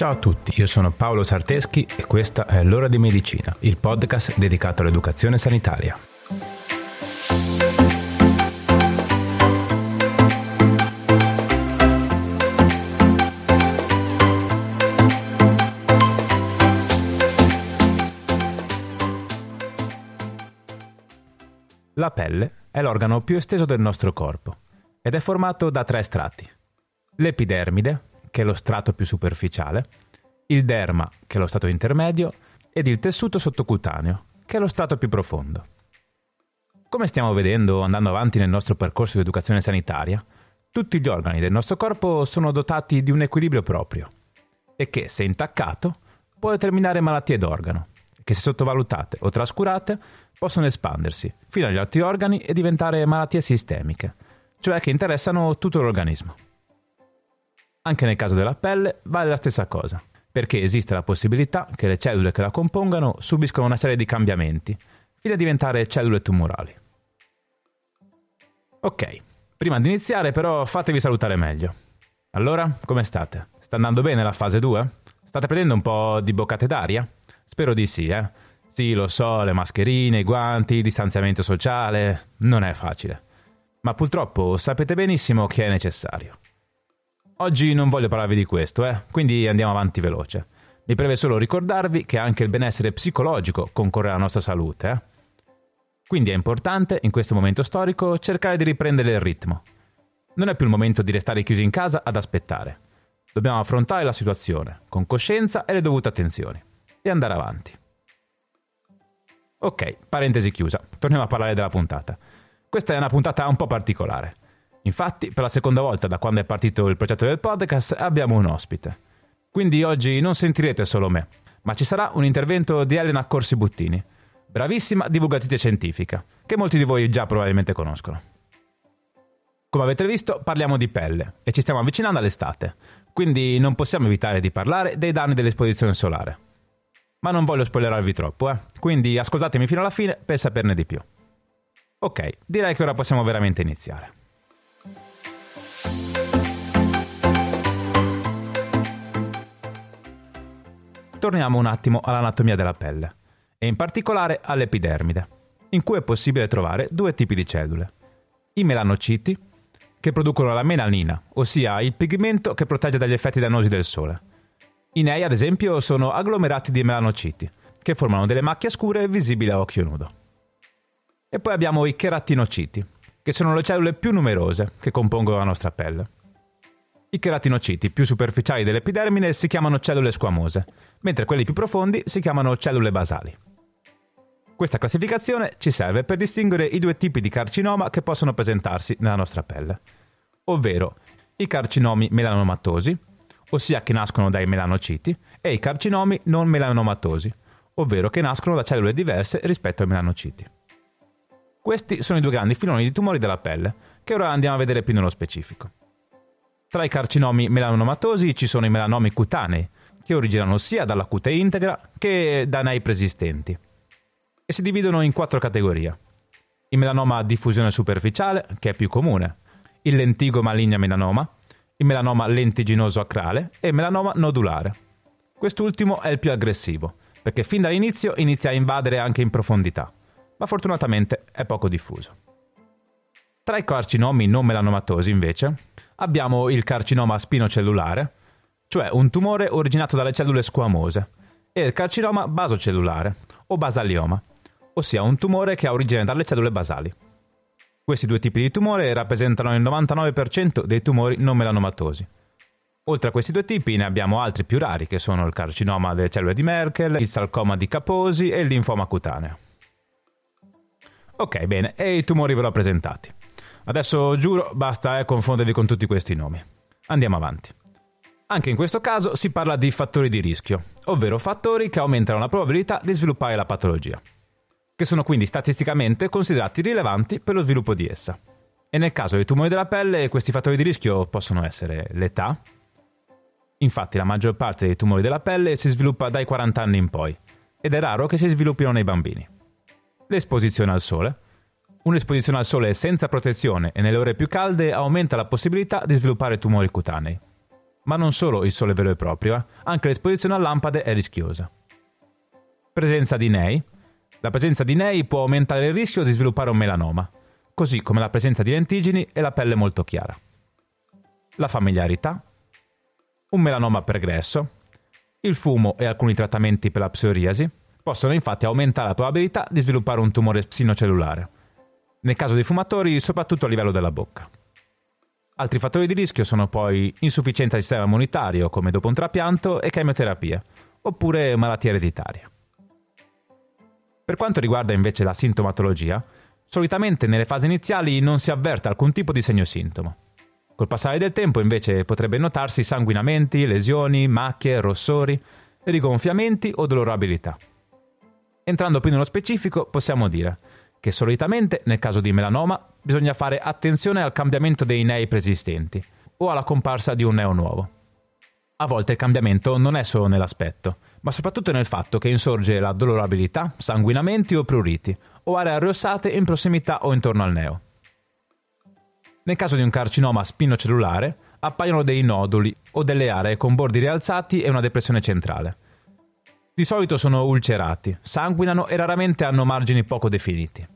Ciao a tutti, io sono Paolo Sarteschi e questa è L'ora di medicina, il podcast dedicato all'educazione sanitaria. La pelle è l'organo più esteso del nostro corpo ed è formato da tre strati. L'epidermide, che è lo strato più superficiale, il derma, che è lo strato intermedio, ed il tessuto sottocutaneo, che è lo strato più profondo. Come stiamo vedendo andando avanti nel nostro percorso di educazione sanitaria, tutti gli organi del nostro corpo sono dotati di un equilibrio proprio e che, se intaccato, può determinare malattie d'organo, che se sottovalutate o trascurate possono espandersi fino agli altri organi e diventare malattie sistemiche, cioè che interessano tutto l'organismo. Anche nel caso della pelle vale la stessa cosa, perché esiste la possibilità che le cellule che la compongano subiscono una serie di cambiamenti, fino a diventare cellule tumorali. Ok, prima di iniziare però fatevi salutare meglio. Allora, come state? Sta andando bene la fase 2? State prendendo un po' di boccate d'aria? Spero di sì, eh. Sì, lo so, le mascherine, i guanti, il distanziamento sociale, non è facile. Ma purtroppo sapete benissimo che è necessario. Oggi non voglio parlarvi di questo, eh, quindi andiamo avanti veloce. Mi preve solo ricordarvi che anche il benessere psicologico concorre alla nostra salute, eh. Quindi è importante, in questo momento storico, cercare di riprendere il ritmo. Non è più il momento di restare chiusi in casa ad aspettare. Dobbiamo affrontare la situazione, con coscienza e le dovute attenzioni, e andare avanti. Ok, parentesi chiusa, torniamo a parlare della puntata. Questa è una puntata un po' particolare. Infatti, per la seconda volta da quando è partito il progetto del podcast, abbiamo un ospite. Quindi oggi non sentirete solo me, ma ci sarà un intervento di Elena Corsi Buttini, bravissima divulgatrice scientifica, che molti di voi già probabilmente conoscono. Come avete visto, parliamo di pelle e ci stiamo avvicinando all'estate, quindi non possiamo evitare di parlare dei danni dell'esposizione solare. Ma non voglio spoilerarvi troppo, eh? quindi ascoltatemi fino alla fine per saperne di più. Ok, direi che ora possiamo veramente iniziare. Torniamo un attimo all'anatomia della pelle, e in particolare all'epidermide, in cui è possibile trovare due tipi di cellule. I melanociti, che producono la melanina, ossia il pigmento che protegge dagli effetti dannosi del sole. I nei, ad esempio, sono agglomerati di melanociti, che formano delle macchie scure visibili a occhio nudo. E poi abbiamo i cheratinociti, che sono le cellule più numerose che compongono la nostra pelle. I cheratinociti più superficiali dell'epidermide si chiamano cellule squamose, mentre quelli più profondi si chiamano cellule basali. Questa classificazione ci serve per distinguere i due tipi di carcinoma che possono presentarsi nella nostra pelle, ovvero i carcinomi melanomatosi, ossia che nascono dai melanociti, e i carcinomi non melanomatosi, ovvero che nascono da cellule diverse rispetto ai melanociti. Questi sono i due grandi filoni di tumori della pelle, che ora andiamo a vedere più nello specifico. Tra i carcinomi melanomatosi ci sono i melanomi cutanei, che originano sia dalla cute integra che da nei preesistenti, e si dividono in quattro categorie. Il melanoma a diffusione superficiale, che è più comune, il lentigo maligna melanoma, il melanoma lentiginoso acrale e il melanoma nodulare. Quest'ultimo è il più aggressivo, perché fin dall'inizio inizia a invadere anche in profondità, ma fortunatamente è poco diffuso. Tra i carcinomi non melanomatosi, invece, abbiamo il carcinoma spinocellulare, cioè un tumore originato dalle cellule squamose, e il carcinoma basocellulare, o basalioma, ossia un tumore che ha origine dalle cellule basali. Questi due tipi di tumore rappresentano il 99% dei tumori non melanомatosi. Oltre a questi due tipi ne abbiamo altri più rari che sono il carcinoma delle cellule di Merkel, il sarcoma di Kaposi e il linfoma cutaneo. Ok, bene, e i tumori ve l'ho presentati. Adesso giuro, basta eh, confondervi con tutti questi nomi. Andiamo avanti. Anche in questo caso si parla di fattori di rischio, ovvero fattori che aumentano la probabilità di sviluppare la patologia, che sono quindi statisticamente considerati rilevanti per lo sviluppo di essa. E nel caso dei tumori della pelle questi fattori di rischio possono essere l'età, infatti la maggior parte dei tumori della pelle si sviluppa dai 40 anni in poi, ed è raro che si sviluppino nei bambini. L'esposizione al sole, Un'esposizione al sole senza protezione e nelle ore più calde aumenta la possibilità di sviluppare tumori cutanei. ma non solo il sole vero e proprio, eh? anche l'esposizione a lampade è rischiosa. Presenza di nei. La presenza di nei può aumentare il rischio di sviluppare un melanoma, così come la presenza di lentigini e la pelle molto chiara. La familiarità. Un melanoma pregresso. Il fumo e alcuni trattamenti per la psoriasi possono infatti aumentare la probabilità di sviluppare un tumore sinocellulare. Nel caso dei fumatori, soprattutto a livello della bocca. Altri fattori di rischio sono poi insufficienza del sistema immunitario, come dopo un trapianto, e chemioterapia, oppure malattie ereditarie. Per quanto riguarda invece la sintomatologia, solitamente nelle fasi iniziali non si avverte alcun tipo di segno-sintomo. Col passare del tempo invece potrebbe notarsi sanguinamenti, lesioni, macchie, rossori, rigonfiamenti o dolorabilità. Entrando più nello specifico, possiamo dire che solitamente nel caso di melanoma bisogna fare attenzione al cambiamento dei nei preesistenti o alla comparsa di un neo nuovo. A volte il cambiamento non è solo nell'aspetto, ma soprattutto nel fatto che insorge la dolorabilità, sanguinamenti o pruriti, o aree arrossate in prossimità o intorno al neo. Nel caso di un carcinoma spinocellulare, appaiono dei noduli o delle aree con bordi rialzati e una depressione centrale. Di solito sono ulcerati, sanguinano e raramente hanno margini poco definiti.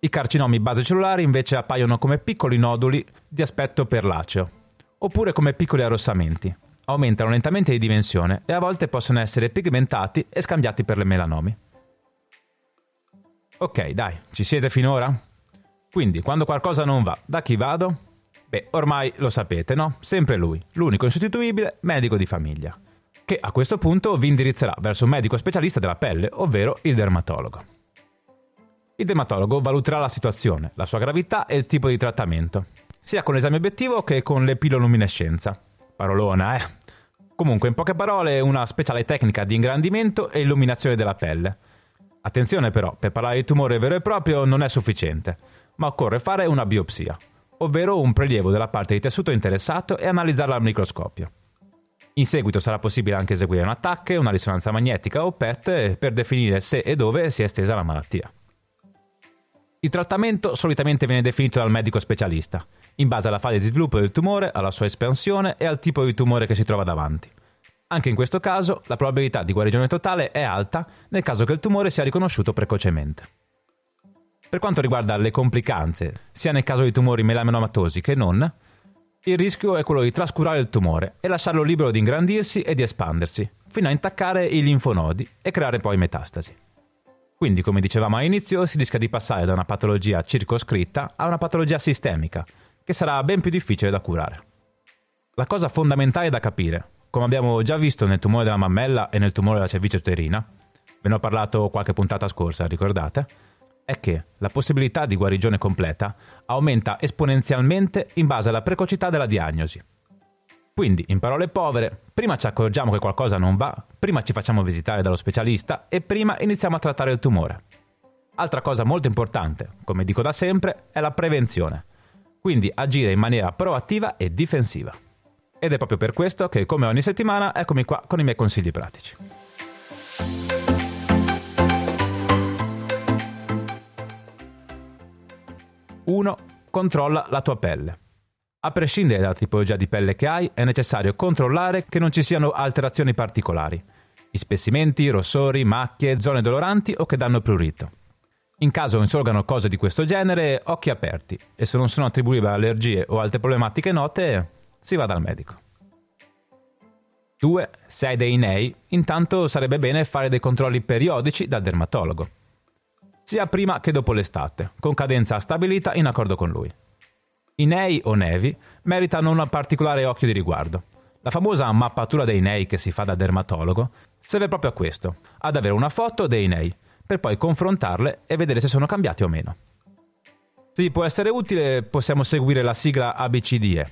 I carcinomi basecellulari invece appaiono come piccoli noduli di aspetto perlaceo, oppure come piccoli arrossamenti. Aumentano lentamente di dimensione e a volte possono essere pigmentati e scambiati per le melanomi. Ok, dai, ci siete finora? Quindi, quando qualcosa non va, da chi vado? Beh, ormai lo sapete, no? Sempre lui, l'unico insostituibile medico di famiglia che a questo punto vi indirizzerà verso un medico specialista della pelle, ovvero il dermatologo. Il dermatologo valuterà la situazione, la sua gravità e il tipo di trattamento, sia con l'esame obiettivo che con l'epiloluminescenza. Parolona, eh? Comunque, in poche parole, una speciale tecnica di ingrandimento e illuminazione della pelle. Attenzione però, per parlare di tumore vero e proprio non è sufficiente, ma occorre fare una biopsia, ovvero un prelievo della parte di tessuto interessato e analizzarla al microscopio. In seguito sarà possibile anche eseguire un attacco, una risonanza magnetica o PET per definire se e dove si è estesa la malattia. Il trattamento solitamente viene definito dal medico specialista, in base alla fase di sviluppo del tumore, alla sua espansione e al tipo di tumore che si trova davanti. Anche in questo caso la probabilità di guarigione totale è alta nel caso che il tumore sia riconosciuto precocemente. Per quanto riguarda le complicanze, sia nel caso di tumori melanomatosi che non, il rischio è quello di trascurare il tumore e lasciarlo libero di ingrandirsi e di espandersi, fino a intaccare i linfonodi e creare poi metastasi. Quindi, come dicevamo all'inizio, si rischia di passare da una patologia circoscritta a una patologia sistemica, che sarà ben più difficile da curare. La cosa fondamentale da capire, come abbiamo già visto nel tumore della mammella e nel tumore della cervice uterina, ve ne ho parlato qualche puntata scorsa, ricordate? È che la possibilità di guarigione completa aumenta esponenzialmente in base alla precocità della diagnosi. Quindi, in parole povere, prima ci accorgiamo che qualcosa non va, prima ci facciamo visitare dallo specialista e prima iniziamo a trattare il tumore. Altra cosa molto importante, come dico da sempre, è la prevenzione. Quindi agire in maniera proattiva e difensiva. Ed è proprio per questo che, come ogni settimana, eccomi qua con i miei consigli pratici. 1. Controlla la tua pelle. A prescindere dalla tipologia di pelle che hai, è necessario controllare che non ci siano alterazioni particolari, ispessimenti, rossori, macchie, zone doloranti o che danno prurito. In caso insorgano cose di questo genere, occhi aperti e se non sono attribuibili a allergie o altre problematiche note, si va dal medico. 2. Se hai dei nei, intanto sarebbe bene fare dei controlli periodici dal dermatologo sia prima che dopo l'estate, con cadenza stabilita in accordo con lui. I nei o nevi meritano un particolare occhio di riguardo. La famosa mappatura dei nei che si fa da dermatologo serve proprio a questo, ad avere una foto dei nei, per poi confrontarle e vedere se sono cambiati o meno. Se può essere utile, possiamo seguire la sigla ABCDE,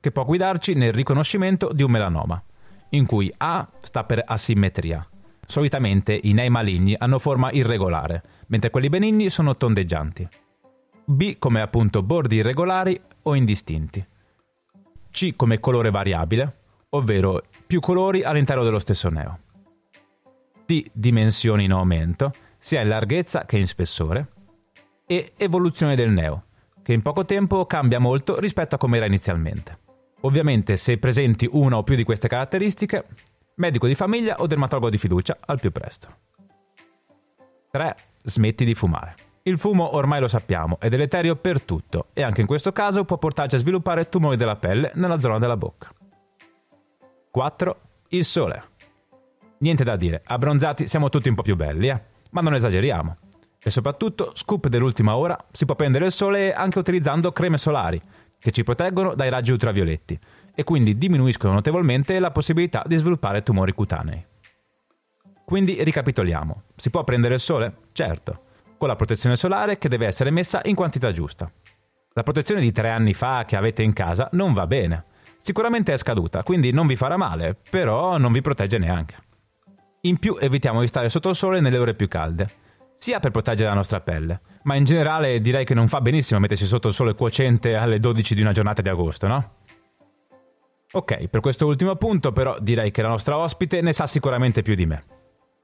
che può guidarci nel riconoscimento di un melanoma, in cui A sta per asimmetria. Solitamente i nei maligni hanno forma irregolare, mentre quelli benigni sono tondeggianti. B come appunto bordi irregolari o indistinti. C come colore variabile, ovvero più colori all'interno dello stesso neo. D dimensioni in aumento, sia in larghezza che in spessore. E evoluzione del neo, che in poco tempo cambia molto rispetto a come era inizialmente. Ovviamente se presenti una o più di queste caratteristiche, medico di famiglia o dermatologo di fiducia al più presto. 3. Smetti di fumare. Il fumo ormai lo sappiamo, è deleterio per tutto e anche in questo caso può portarci a sviluppare tumori della pelle nella zona della bocca. 4. Il sole. Niente da dire, abbronzati siamo tutti un po' più belli, eh? ma non esageriamo. E soprattutto, scoop dell'ultima ora, si può prendere il sole anche utilizzando creme solari, che ci proteggono dai raggi ultravioletti e quindi diminuiscono notevolmente la possibilità di sviluppare tumori cutanei. Quindi ricapitoliamo, si può prendere il sole? Certo, con la protezione solare che deve essere messa in quantità giusta. La protezione di tre anni fa che avete in casa non va bene. Sicuramente è scaduta, quindi non vi farà male, però non vi protegge neanche. In più evitiamo di stare sotto il sole nelle ore più calde, sia per proteggere la nostra pelle, ma in generale direi che non fa benissimo mettersi sotto il sole quociente alle 12 di una giornata di agosto, no? Ok, per questo ultimo punto però direi che la nostra ospite ne sa sicuramente più di me.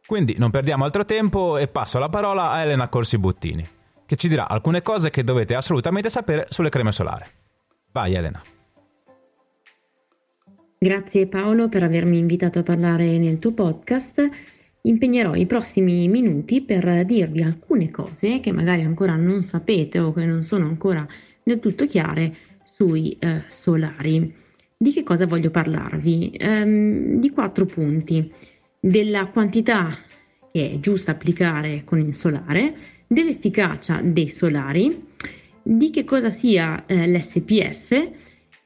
Quindi non perdiamo altro tempo e passo la parola a Elena Corsi Buttini, che ci dirà alcune cose che dovete assolutamente sapere sulle creme solari. Vai Elena. Grazie Paolo per avermi invitato a parlare nel tuo podcast. Impegnerò i prossimi minuti per dirvi alcune cose che magari ancora non sapete o che non sono ancora del tutto chiare sui eh, solari. Di che cosa voglio parlarvi? Um, di quattro punti. Della quantità che è giusta applicare con il solare, dell'efficacia dei solari, di che cosa sia eh, l'SPF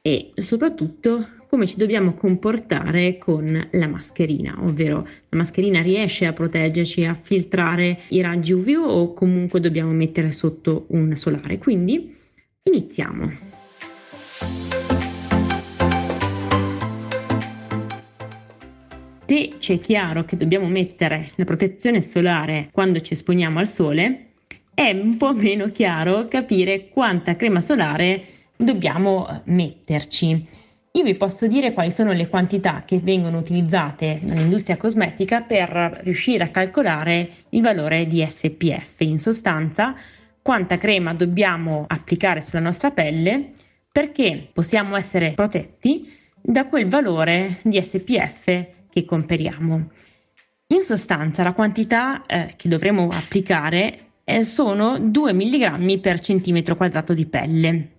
e soprattutto come ci dobbiamo comportare con la mascherina, ovvero la mascherina riesce a proteggerci, a filtrare i raggi UV o comunque dobbiamo mettere sotto un solare. Quindi iniziamo. Se ci è chiaro che dobbiamo mettere la protezione solare quando ci esponiamo al sole, è un po' meno chiaro capire quanta crema solare dobbiamo metterci. Io vi posso dire quali sono le quantità che vengono utilizzate nell'industria cosmetica per riuscire a calcolare il valore di SPF. In sostanza, quanta crema dobbiamo applicare sulla nostra pelle perché possiamo essere protetti da quel valore di SPF che comperiamo. In sostanza la quantità eh, che dovremo applicare eh, sono 2 mg per centimetro quadrato di pelle.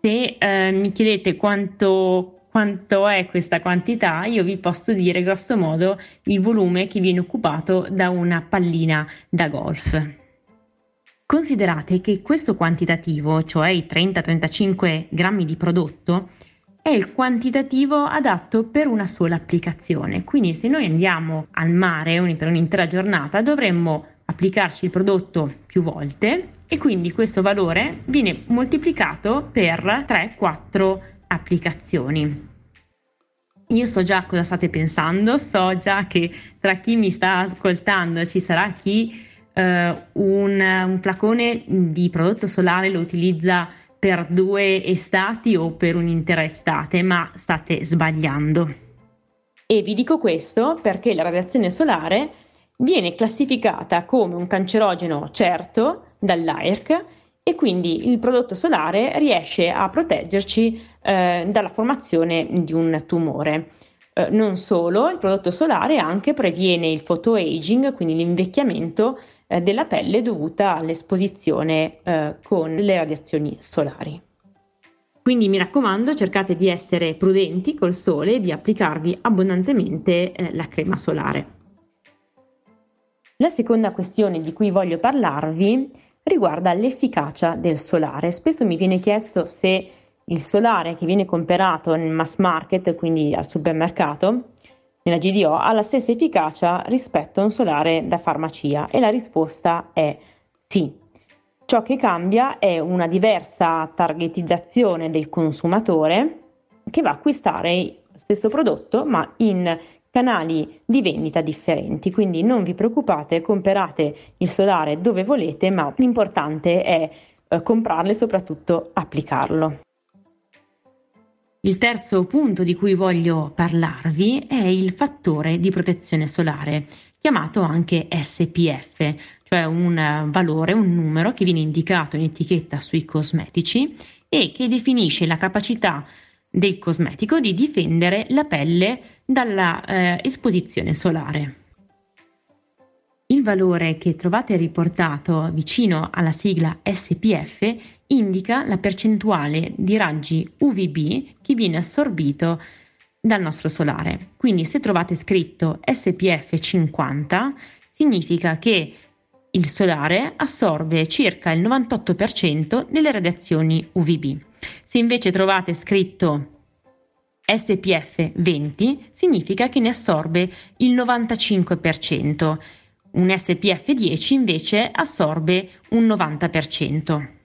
Se eh, mi chiedete quanto, quanto è questa quantità, io vi posso dire grosso modo il volume che viene occupato da una pallina da golf. Considerate che questo quantitativo, cioè i 30-35 grammi di prodotto, è il quantitativo adatto per una sola applicazione. Quindi se noi andiamo al mare per un'intera giornata dovremmo applicarci il prodotto più volte e quindi questo valore viene moltiplicato per 3-4 applicazioni. Io so già cosa state pensando, so già che tra chi mi sta ascoltando ci sarà chi eh, un, un flacone di prodotto solare lo utilizza per due estati o per un'intera estate, ma state sbagliando. E vi dico questo perché la radiazione solare viene classificata come un cancerogeno certo dall'AIRC e quindi il prodotto solare riesce a proteggerci eh, dalla formazione di un tumore. Eh, non solo, il prodotto solare anche previene il photoaging, quindi l'invecchiamento eh, della pelle dovuta all'esposizione eh, con le radiazioni solari. Quindi mi raccomando, cercate di essere prudenti col sole e di applicarvi abbondantemente eh, la crema solare. La seconda questione di cui voglio parlarvi riguarda l'efficacia del solare. Spesso mi viene chiesto se il solare che viene comperato nel mass market, quindi al supermercato, nella GDO, ha la stessa efficacia rispetto a un solare da farmacia? E la risposta è sì. Ciò che cambia è una diversa targetizzazione del consumatore che va a acquistare lo stesso prodotto ma in canali di vendita differenti. Quindi non vi preoccupate, comprate il solare dove volete, ma l'importante è eh, comprarlo e soprattutto applicarlo. Il terzo punto di cui voglio parlarvi è il fattore di protezione solare, chiamato anche SPF, cioè un valore, un numero che viene indicato in etichetta sui cosmetici e che definisce la capacità del cosmetico di difendere la pelle dalla eh, esposizione solare. Il valore che trovate riportato vicino alla sigla SPF indica la percentuale di raggi UVB che viene assorbito dal nostro solare. Quindi se trovate scritto SPF 50 significa che il solare assorbe circa il 98% delle radiazioni UVB. Se invece trovate scritto SPF 20 significa che ne assorbe il 95%. Un SPF 10 invece assorbe un 90%.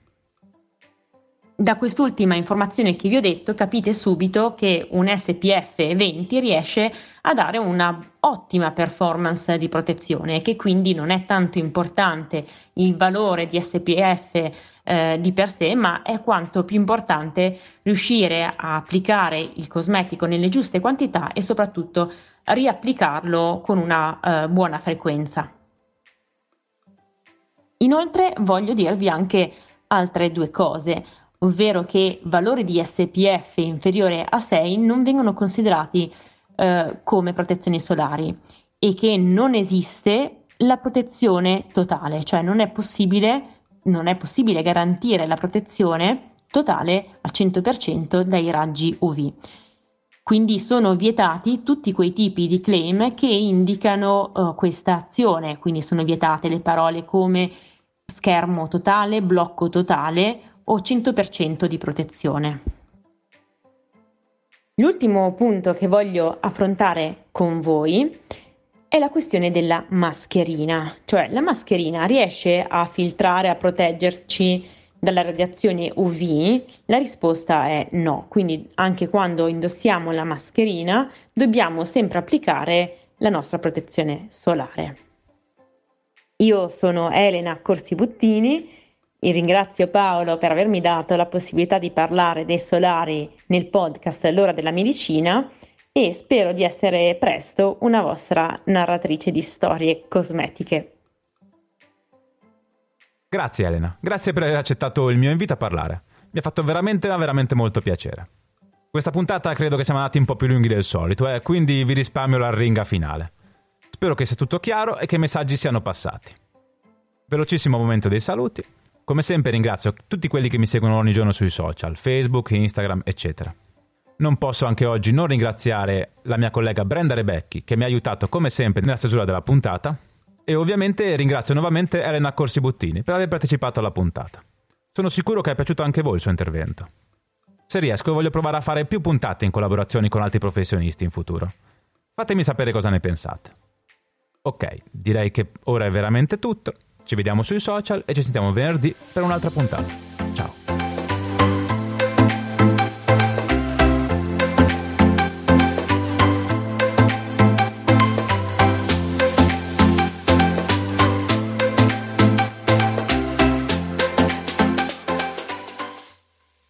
Da quest'ultima informazione che vi ho detto capite subito che un SPF 20 riesce a dare una ottima performance di protezione che quindi non è tanto importante il valore di SPF eh, di per sé ma è quanto più importante riuscire a applicare il cosmetico nelle giuste quantità e soprattutto riapplicarlo con una eh, buona frequenza. Inoltre voglio dirvi anche altre due cose, ovvero che valori di SPF inferiore a 6 non vengono considerati eh, come protezioni solari e che non esiste la protezione totale, cioè non è possibile, non è possibile garantire la protezione totale al 100% dai raggi UV. Quindi sono vietati tutti quei tipi di claim che indicano uh, questa azione, quindi sono vietate le parole come schermo totale, blocco totale o 100% di protezione. L'ultimo punto che voglio affrontare con voi è la questione della mascherina, cioè la mascherina riesce a filtrare, a proteggerci dalla radiazione UV? La risposta è no, quindi anche quando indossiamo la mascherina dobbiamo sempre applicare la nostra protezione solare. Io sono Elena Corsibuttini e ringrazio Paolo per avermi dato la possibilità di parlare dei solari nel podcast L'ora della medicina e spero di essere presto una vostra narratrice di storie cosmetiche. Grazie Elena, grazie per aver accettato il mio invito a parlare. Mi ha fatto veramente, veramente molto piacere. Questa puntata credo che siamo andati un po' più lunghi del solito, eh, quindi vi risparmio la ringa finale. Spero che sia tutto chiaro e che i messaggi siano passati. Velocissimo momento dei saluti. Come sempre ringrazio tutti quelli che mi seguono ogni giorno sui social, Facebook, Instagram, eccetera. Non posso anche oggi non ringraziare la mia collega Brenda Rebecchi che mi ha aiutato come sempre nella stesura della puntata e ovviamente ringrazio nuovamente Elena Corsi Buttini per aver partecipato alla puntata. Sono sicuro che è piaciuto anche voi il suo intervento. Se riesco voglio provare a fare più puntate in collaborazioni con altri professionisti in futuro. Fatemi sapere cosa ne pensate. Ok, direi che ora è veramente tutto. Ci vediamo sui social e ci sentiamo venerdì per un'altra puntata. Ciao.